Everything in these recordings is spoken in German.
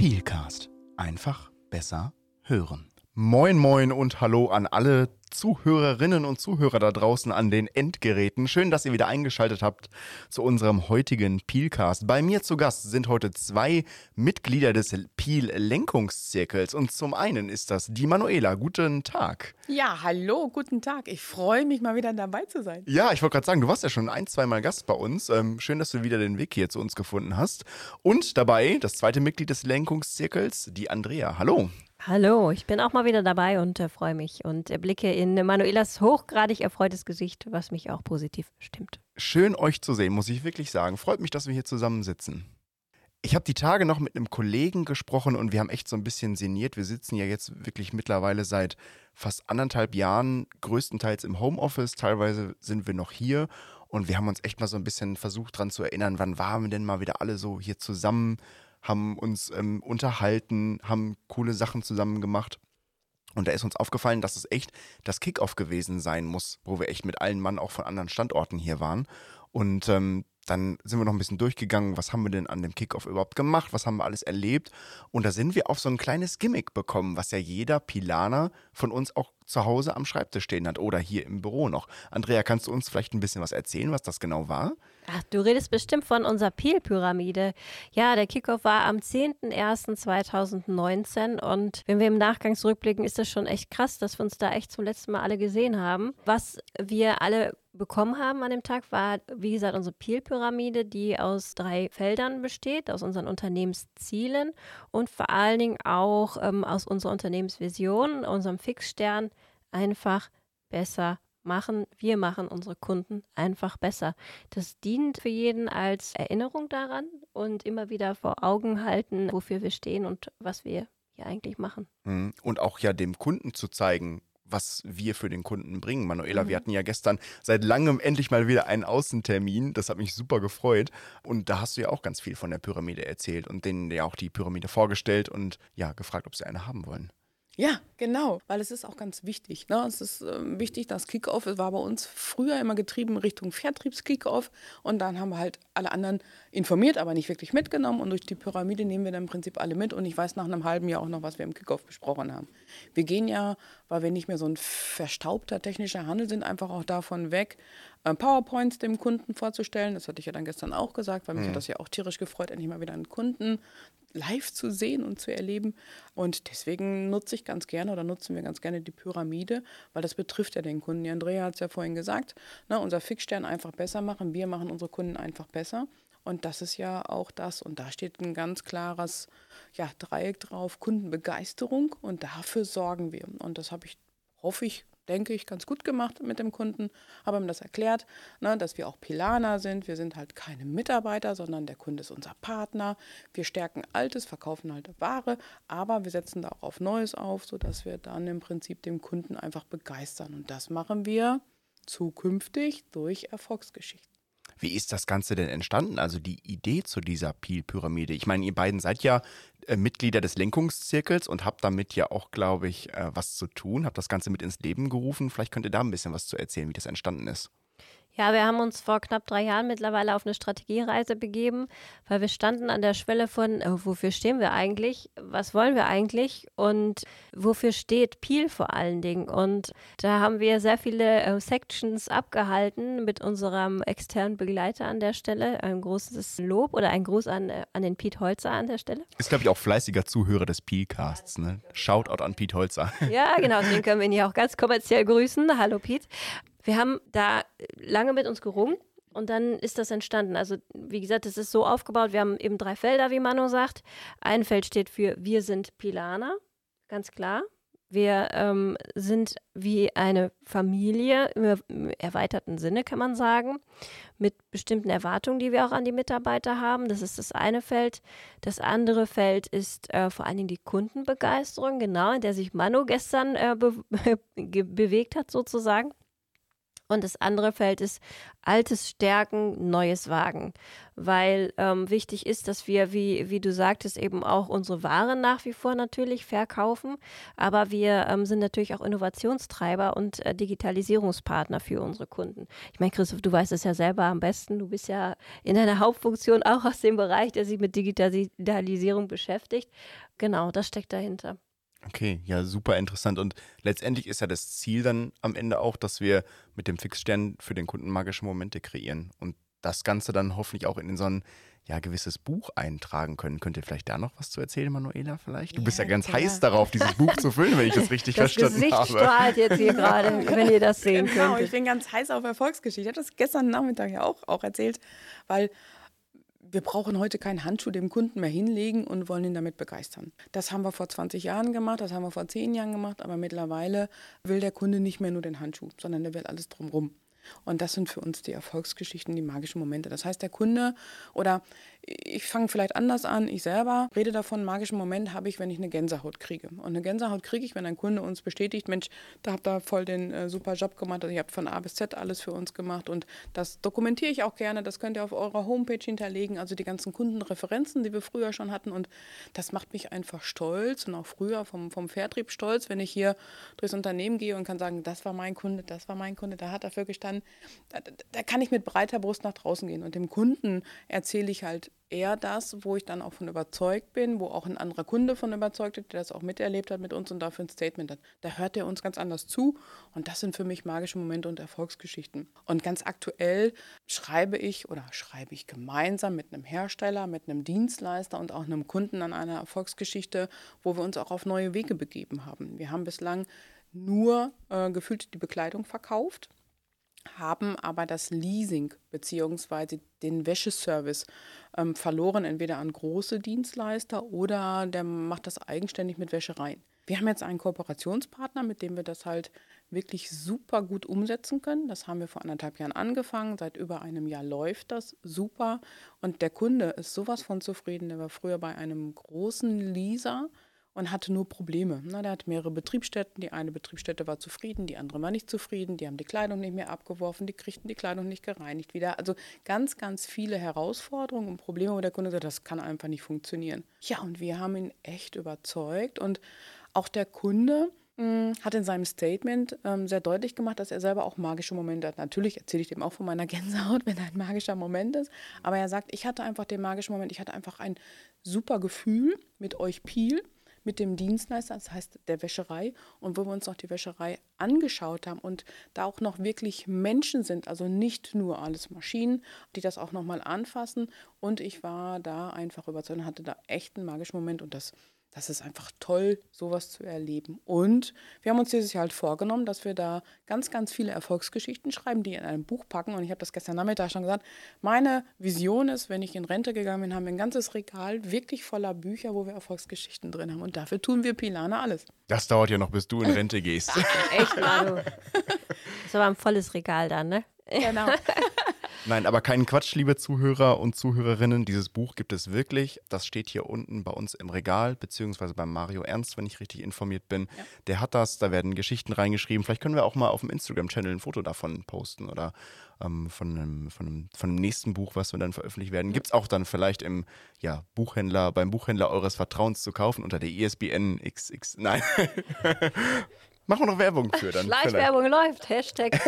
Peelcast. Einfach besser hören. Moin, moin und hallo an alle Zuhörerinnen und Zuhörer da draußen an den Endgeräten. Schön, dass ihr wieder eingeschaltet habt zu unserem heutigen Peelcast. Bei mir zu Gast sind heute zwei Mitglieder des Peel-Lenkungszirkels. Und zum einen ist das die Manuela. Guten Tag. Ja, hallo, guten Tag. Ich freue mich mal wieder dabei zu sein. Ja, ich wollte gerade sagen, du warst ja schon ein, zweimal Gast bei uns. Ähm, schön, dass du wieder den Weg hier zu uns gefunden hast. Und dabei das zweite Mitglied des Lenkungszirkels, die Andrea. Hallo. Hallo, ich bin auch mal wieder dabei und äh, freue mich und äh, blicke in Manuelas hochgradig erfreutes Gesicht, was mich auch positiv stimmt. Schön euch zu sehen, muss ich wirklich sagen. Freut mich, dass wir hier zusammensitzen. Ich habe die Tage noch mit einem Kollegen gesprochen und wir haben echt so ein bisschen sinniert. Wir sitzen ja jetzt wirklich mittlerweile seit fast anderthalb Jahren größtenteils im Homeoffice, teilweise sind wir noch hier und wir haben uns echt mal so ein bisschen versucht daran zu erinnern, wann waren wir denn mal wieder alle so hier zusammen haben uns ähm, unterhalten, haben coole Sachen zusammen gemacht. Und da ist uns aufgefallen, dass es echt das Kickoff gewesen sein muss, wo wir echt mit allen Mann auch von anderen Standorten hier waren. Und ähm, dann sind wir noch ein bisschen durchgegangen, was haben wir denn an dem Kickoff überhaupt gemacht, was haben wir alles erlebt. Und da sind wir auf so ein kleines Gimmick bekommen, was ja jeder Pilaner von uns auch zu Hause am Schreibtisch stehen hat oder hier im Büro noch. Andrea, kannst du uns vielleicht ein bisschen was erzählen, was das genau war? Ach, du redest bestimmt von unserer Peel-Pyramide. Ja, der Kickoff war am 10.01.2019 und wenn wir im Nachgang zurückblicken, ist das schon echt krass, dass wir uns da echt zum letzten Mal alle gesehen haben. Was wir alle bekommen haben an dem Tag, war, wie gesagt, unsere Peel-Pyramide, die aus drei Feldern besteht, aus unseren Unternehmenszielen und vor allen Dingen auch ähm, aus unserer Unternehmensvision, unserem Fixstern, einfach besser machen. Wir machen unsere Kunden einfach besser. Das dient für jeden als Erinnerung daran und immer wieder vor Augen halten, wofür wir stehen und was wir hier eigentlich machen. Mhm. Und auch ja dem Kunden zu zeigen, was wir für den Kunden bringen. Manuela, mhm. wir hatten ja gestern seit langem endlich mal wieder einen Außentermin. Das hat mich super gefreut. Und da hast du ja auch ganz viel von der Pyramide erzählt und denen ja auch die Pyramide vorgestellt und ja, gefragt, ob sie eine haben wollen. Ja, genau, weil es ist auch ganz wichtig. Ne? Es ist äh, wichtig, das Kickoff war bei uns früher immer getrieben Richtung Vertriebskickoff und dann haben wir halt alle anderen informiert, aber nicht wirklich mitgenommen und durch die Pyramide nehmen wir dann im Prinzip alle mit und ich weiß nach einem halben Jahr auch noch, was wir im Kickoff besprochen haben. Wir gehen ja, weil wir nicht mehr so ein verstaubter technischer Handel sind, einfach auch davon weg, äh, PowerPoints dem Kunden vorzustellen. Das hatte ich ja dann gestern auch gesagt, weil mich mhm. hat das ja auch tierisch gefreut, endlich mal wieder einen Kunden live zu sehen und zu erleben. Und deswegen nutze ich ganz gerne oder nutzen wir ganz gerne die Pyramide, weil das betrifft ja den Kunden. Die Andrea hat es ja vorhin gesagt, ne, unser Fixstern einfach besser machen. Wir machen unsere Kunden einfach besser. Und das ist ja auch das. Und da steht ein ganz klares ja, Dreieck drauf, Kundenbegeisterung. Und dafür sorgen wir. Und das habe ich, hoffe ich, denke ich, ganz gut gemacht mit dem Kunden. Habe ihm das erklärt, ne, dass wir auch Pilaner sind. Wir sind halt keine Mitarbeiter, sondern der Kunde ist unser Partner. Wir stärken Altes, verkaufen halt Ware, aber wir setzen da auch auf Neues auf, sodass wir dann im Prinzip dem Kunden einfach begeistern. Und das machen wir zukünftig durch Erfolgsgeschichten. Wie ist das Ganze denn entstanden? Also die Idee zu dieser Peel-Pyramide. Ich meine, ihr beiden seid ja äh, Mitglieder des Lenkungszirkels und habt damit ja auch, glaube ich, äh, was zu tun. Habt das Ganze mit ins Leben gerufen. Vielleicht könnt ihr da ein bisschen was zu erzählen, wie das entstanden ist. Ja, wir haben uns vor knapp drei Jahren mittlerweile auf eine Strategiereise begeben, weil wir standen an der Schwelle von, äh, wofür stehen wir eigentlich, was wollen wir eigentlich und wofür steht Peel vor allen Dingen. Und da haben wir sehr viele äh, Sections abgehalten mit unserem externen Begleiter an der Stelle. Ein großes Lob oder ein Gruß an, äh, an den Piet Holzer an der Stelle. Ist, glaube ich, auch fleißiger Zuhörer des Peelcasts. Ne? Shoutout an Piet Holzer. Ja, genau, den können wir ihn ja auch ganz kommerziell grüßen. Hallo Piet. Wir haben da lange mit uns gerungen und dann ist das entstanden. Also, wie gesagt, es ist so aufgebaut. Wir haben eben drei Felder, wie Manu sagt. Ein Feld steht für Wir sind Pilaner, ganz klar. Wir ähm, sind wie eine Familie im erweiterten Sinne, kann man sagen, mit bestimmten Erwartungen, die wir auch an die Mitarbeiter haben. Das ist das eine Feld. Das andere Feld ist äh, vor allen Dingen die Kundenbegeisterung, genau, in der sich Manu gestern äh, be bewegt hat, sozusagen. Und das andere Feld ist altes Stärken, neues Wagen. Weil ähm, wichtig ist, dass wir, wie, wie du sagtest, eben auch unsere Waren nach wie vor natürlich verkaufen. Aber wir ähm, sind natürlich auch Innovationstreiber und äh, Digitalisierungspartner für unsere Kunden. Ich meine, Christoph, du weißt es ja selber am besten. Du bist ja in deiner Hauptfunktion auch aus dem Bereich, der sich mit Digitalisierung beschäftigt. Genau, das steckt dahinter. Okay, ja, super interessant. Und letztendlich ist ja das Ziel dann am Ende auch, dass wir mit dem Fixstern für den Kunden magische Momente kreieren und das Ganze dann hoffentlich auch in so ein ja, gewisses Buch eintragen können. Könnt ihr vielleicht da noch was zu erzählen, Manuela, vielleicht? Du bist ja, ja ganz klar. heiß darauf, dieses Buch zu füllen, wenn ich das richtig das verstanden Gesicht habe. strahlt jetzt hier gerade, wenn ihr das sehen genau, könnt. ich bin ganz heiß auf Erfolgsgeschichte. Ich habe das gestern Nachmittag ja auch, auch erzählt, weil wir brauchen heute keinen Handschuh dem Kunden mehr hinlegen und wollen ihn damit begeistern. Das haben wir vor 20 Jahren gemacht, das haben wir vor 10 Jahren gemacht, aber mittlerweile will der Kunde nicht mehr nur den Handschuh, sondern der will alles drumherum. Und das sind für uns die Erfolgsgeschichten, die magischen Momente. Das heißt, der Kunde oder ich fange vielleicht anders an, ich selber rede davon, magischen Moment habe ich, wenn ich eine Gänsehaut kriege. Und eine Gänsehaut kriege ich, wenn ein Kunde uns bestätigt, Mensch, da habt ihr voll den äh, super Job gemacht, also ihr habt von A bis Z alles für uns gemacht. Und das dokumentiere ich auch gerne, das könnt ihr auf eurer Homepage hinterlegen, also die ganzen Kundenreferenzen, die wir früher schon hatten. Und das macht mich einfach stolz und auch früher vom, vom Vertrieb stolz, wenn ich hier durchs Unternehmen gehe und kann sagen, das war mein Kunde, das war mein Kunde, da hat er dafür gestanden, da, da kann ich mit breiter Brust nach draußen gehen. Und dem Kunden erzähle ich halt eher das, wo ich dann auch von überzeugt bin, wo auch ein anderer Kunde von überzeugt ist, der das auch miterlebt hat mit uns und dafür ein Statement hat. Da hört er uns ganz anders zu und das sind für mich magische Momente und Erfolgsgeschichten. Und ganz aktuell schreibe ich oder schreibe ich gemeinsam mit einem Hersteller, mit einem Dienstleister und auch einem Kunden an einer Erfolgsgeschichte, wo wir uns auch auf neue Wege begeben haben. Wir haben bislang nur äh, gefühlt die Bekleidung verkauft haben aber das Leasing bzw. den Wäscheservice ähm, verloren, entweder an große Dienstleister oder der macht das eigenständig mit Wäschereien. Wir haben jetzt einen Kooperationspartner, mit dem wir das halt wirklich super gut umsetzen können. Das haben wir vor anderthalb Jahren angefangen. Seit über einem Jahr läuft das super. Und der Kunde ist sowas von zufrieden. Der war früher bei einem großen Leaser und hatte nur Probleme. Na, der hat mehrere Betriebsstätten. Die eine Betriebsstätte war zufrieden, die andere war nicht zufrieden. Die haben die Kleidung nicht mehr abgeworfen, die kriegten die Kleidung nicht gereinigt wieder. Also ganz, ganz viele Herausforderungen und Probleme, wo der Kunde sagt, das kann einfach nicht funktionieren. Ja, und wir haben ihn echt überzeugt und auch der Kunde hm, hat in seinem Statement ähm, sehr deutlich gemacht, dass er selber auch magische Momente hat. Natürlich erzähle ich dem auch von meiner Gänsehaut, wenn ein magischer Moment ist. Aber er sagt, ich hatte einfach den magischen Moment, ich hatte einfach ein super Gefühl mit euch Piel mit dem Dienstleister, das heißt der Wäscherei, und wo wir uns noch die Wäscherei angeschaut haben und da auch noch wirklich Menschen sind, also nicht nur alles Maschinen, die das auch nochmal anfassen. Und ich war da einfach überzeugt und hatte da echt einen magischen Moment und das das ist einfach toll, sowas zu erleben. Und wir haben uns dieses Jahr halt vorgenommen, dass wir da ganz, ganz viele Erfolgsgeschichten schreiben, die in einem Buch packen. Und ich habe das gestern Nachmittag schon gesagt. Meine Vision ist, wenn ich in Rente gegangen bin, haben wir ein ganzes Regal wirklich voller Bücher, wo wir Erfolgsgeschichten drin haben. Und dafür tun wir Pilana alles. Das dauert ja noch, bis du in Rente gehst. Echt, Manu. Das ist aber ein volles Regal dann, ne? Genau. Nein, aber keinen Quatsch, liebe Zuhörer und Zuhörerinnen. Dieses Buch gibt es wirklich. Das steht hier unten bei uns im Regal, beziehungsweise beim Mario Ernst, wenn ich richtig informiert bin. Ja. Der hat das, da werden Geschichten reingeschrieben. Vielleicht können wir auch mal auf dem Instagram-Channel ein Foto davon posten oder ähm, von, einem, von, einem, von einem nächsten Buch, was wir dann veröffentlicht werden. Gibt es auch dann vielleicht im ja, Buchhändler, beim Buchhändler eures Vertrauens zu kaufen unter der ISBN XX. Nein. Machen wir noch Werbung für dann. Schleichwerbung läuft, Hashtag.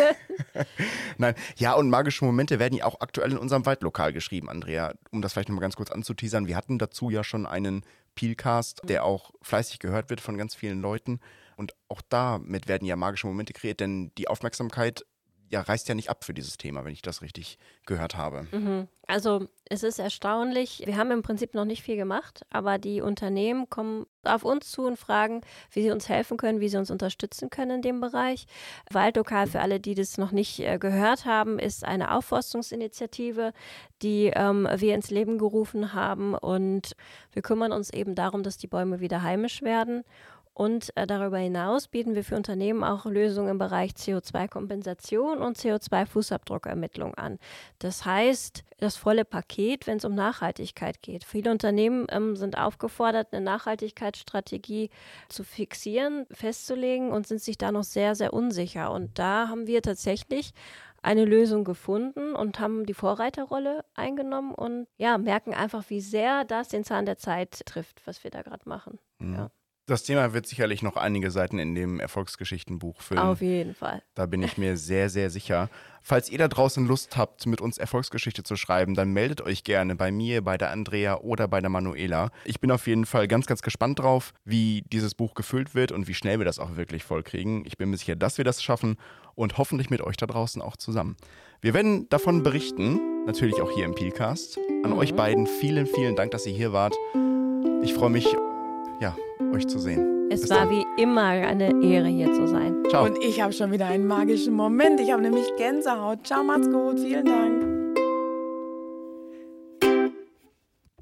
Nein, ja, und magische Momente werden ja auch aktuell in unserem Waldlokal geschrieben, Andrea. Um das vielleicht nochmal ganz kurz anzuteasern. Wir hatten dazu ja schon einen Peelcast, der auch fleißig gehört wird von ganz vielen Leuten. Und auch damit werden ja magische Momente kreiert, denn die Aufmerksamkeit ja, reißt ja nicht ab für dieses Thema, wenn ich das richtig gehört habe. Mhm. Also es ist erstaunlich. Wir haben im Prinzip noch nicht viel gemacht, aber die Unternehmen kommen auf uns zu und fragen, wie sie uns helfen können, wie sie uns unterstützen können in dem Bereich. Waldlokal, für alle, die das noch nicht äh, gehört haben, ist eine Aufforstungsinitiative, die ähm, wir ins Leben gerufen haben und wir kümmern uns eben darum, dass die Bäume wieder heimisch werden Und äh, darüber hinaus bieten wir für Unternehmen auch Lösungen im Bereich CO2-Kompensation und CO2-Fußabdruckermittlung an. Das heißt, das volle Paket, wenn es um Nachhaltigkeit geht. Viele Unternehmen ähm, sind aufgefordert, eine Nachhaltigkeitsstrategie zu fixieren, festzulegen und sind sich da noch sehr, sehr unsicher. Und da haben wir tatsächlich eine Lösung gefunden und haben die Vorreiterrolle eingenommen und ja, merken einfach, wie sehr das den Zahn der Zeit trifft, was wir da gerade machen. Mhm. Ja. Das Thema wird sicherlich noch einige Seiten in dem Erfolgsgeschichtenbuch füllen. Auf jeden Fall. Da bin ich mir sehr, sehr sicher. Falls ihr da draußen Lust habt, mit uns Erfolgsgeschichte zu schreiben, dann meldet euch gerne bei mir, bei der Andrea oder bei der Manuela. Ich bin auf jeden Fall ganz, ganz gespannt drauf, wie dieses Buch gefüllt wird und wie schnell wir das auch wirklich vollkriegen. Ich bin mir sicher, dass wir das schaffen und hoffentlich mit euch da draußen auch zusammen. Wir werden davon berichten, natürlich auch hier im Peelcast. An mhm. euch beiden vielen, vielen Dank, dass ihr hier wart. Ich freue mich, ja, euch zu sehen. Es Bis war dann. wie immer eine Ehre, hier zu sein. Ciao. Und ich habe schon wieder einen magischen Moment. Ich habe nämlich Gänsehaut. Ciao, macht's gut. Vielen Dank.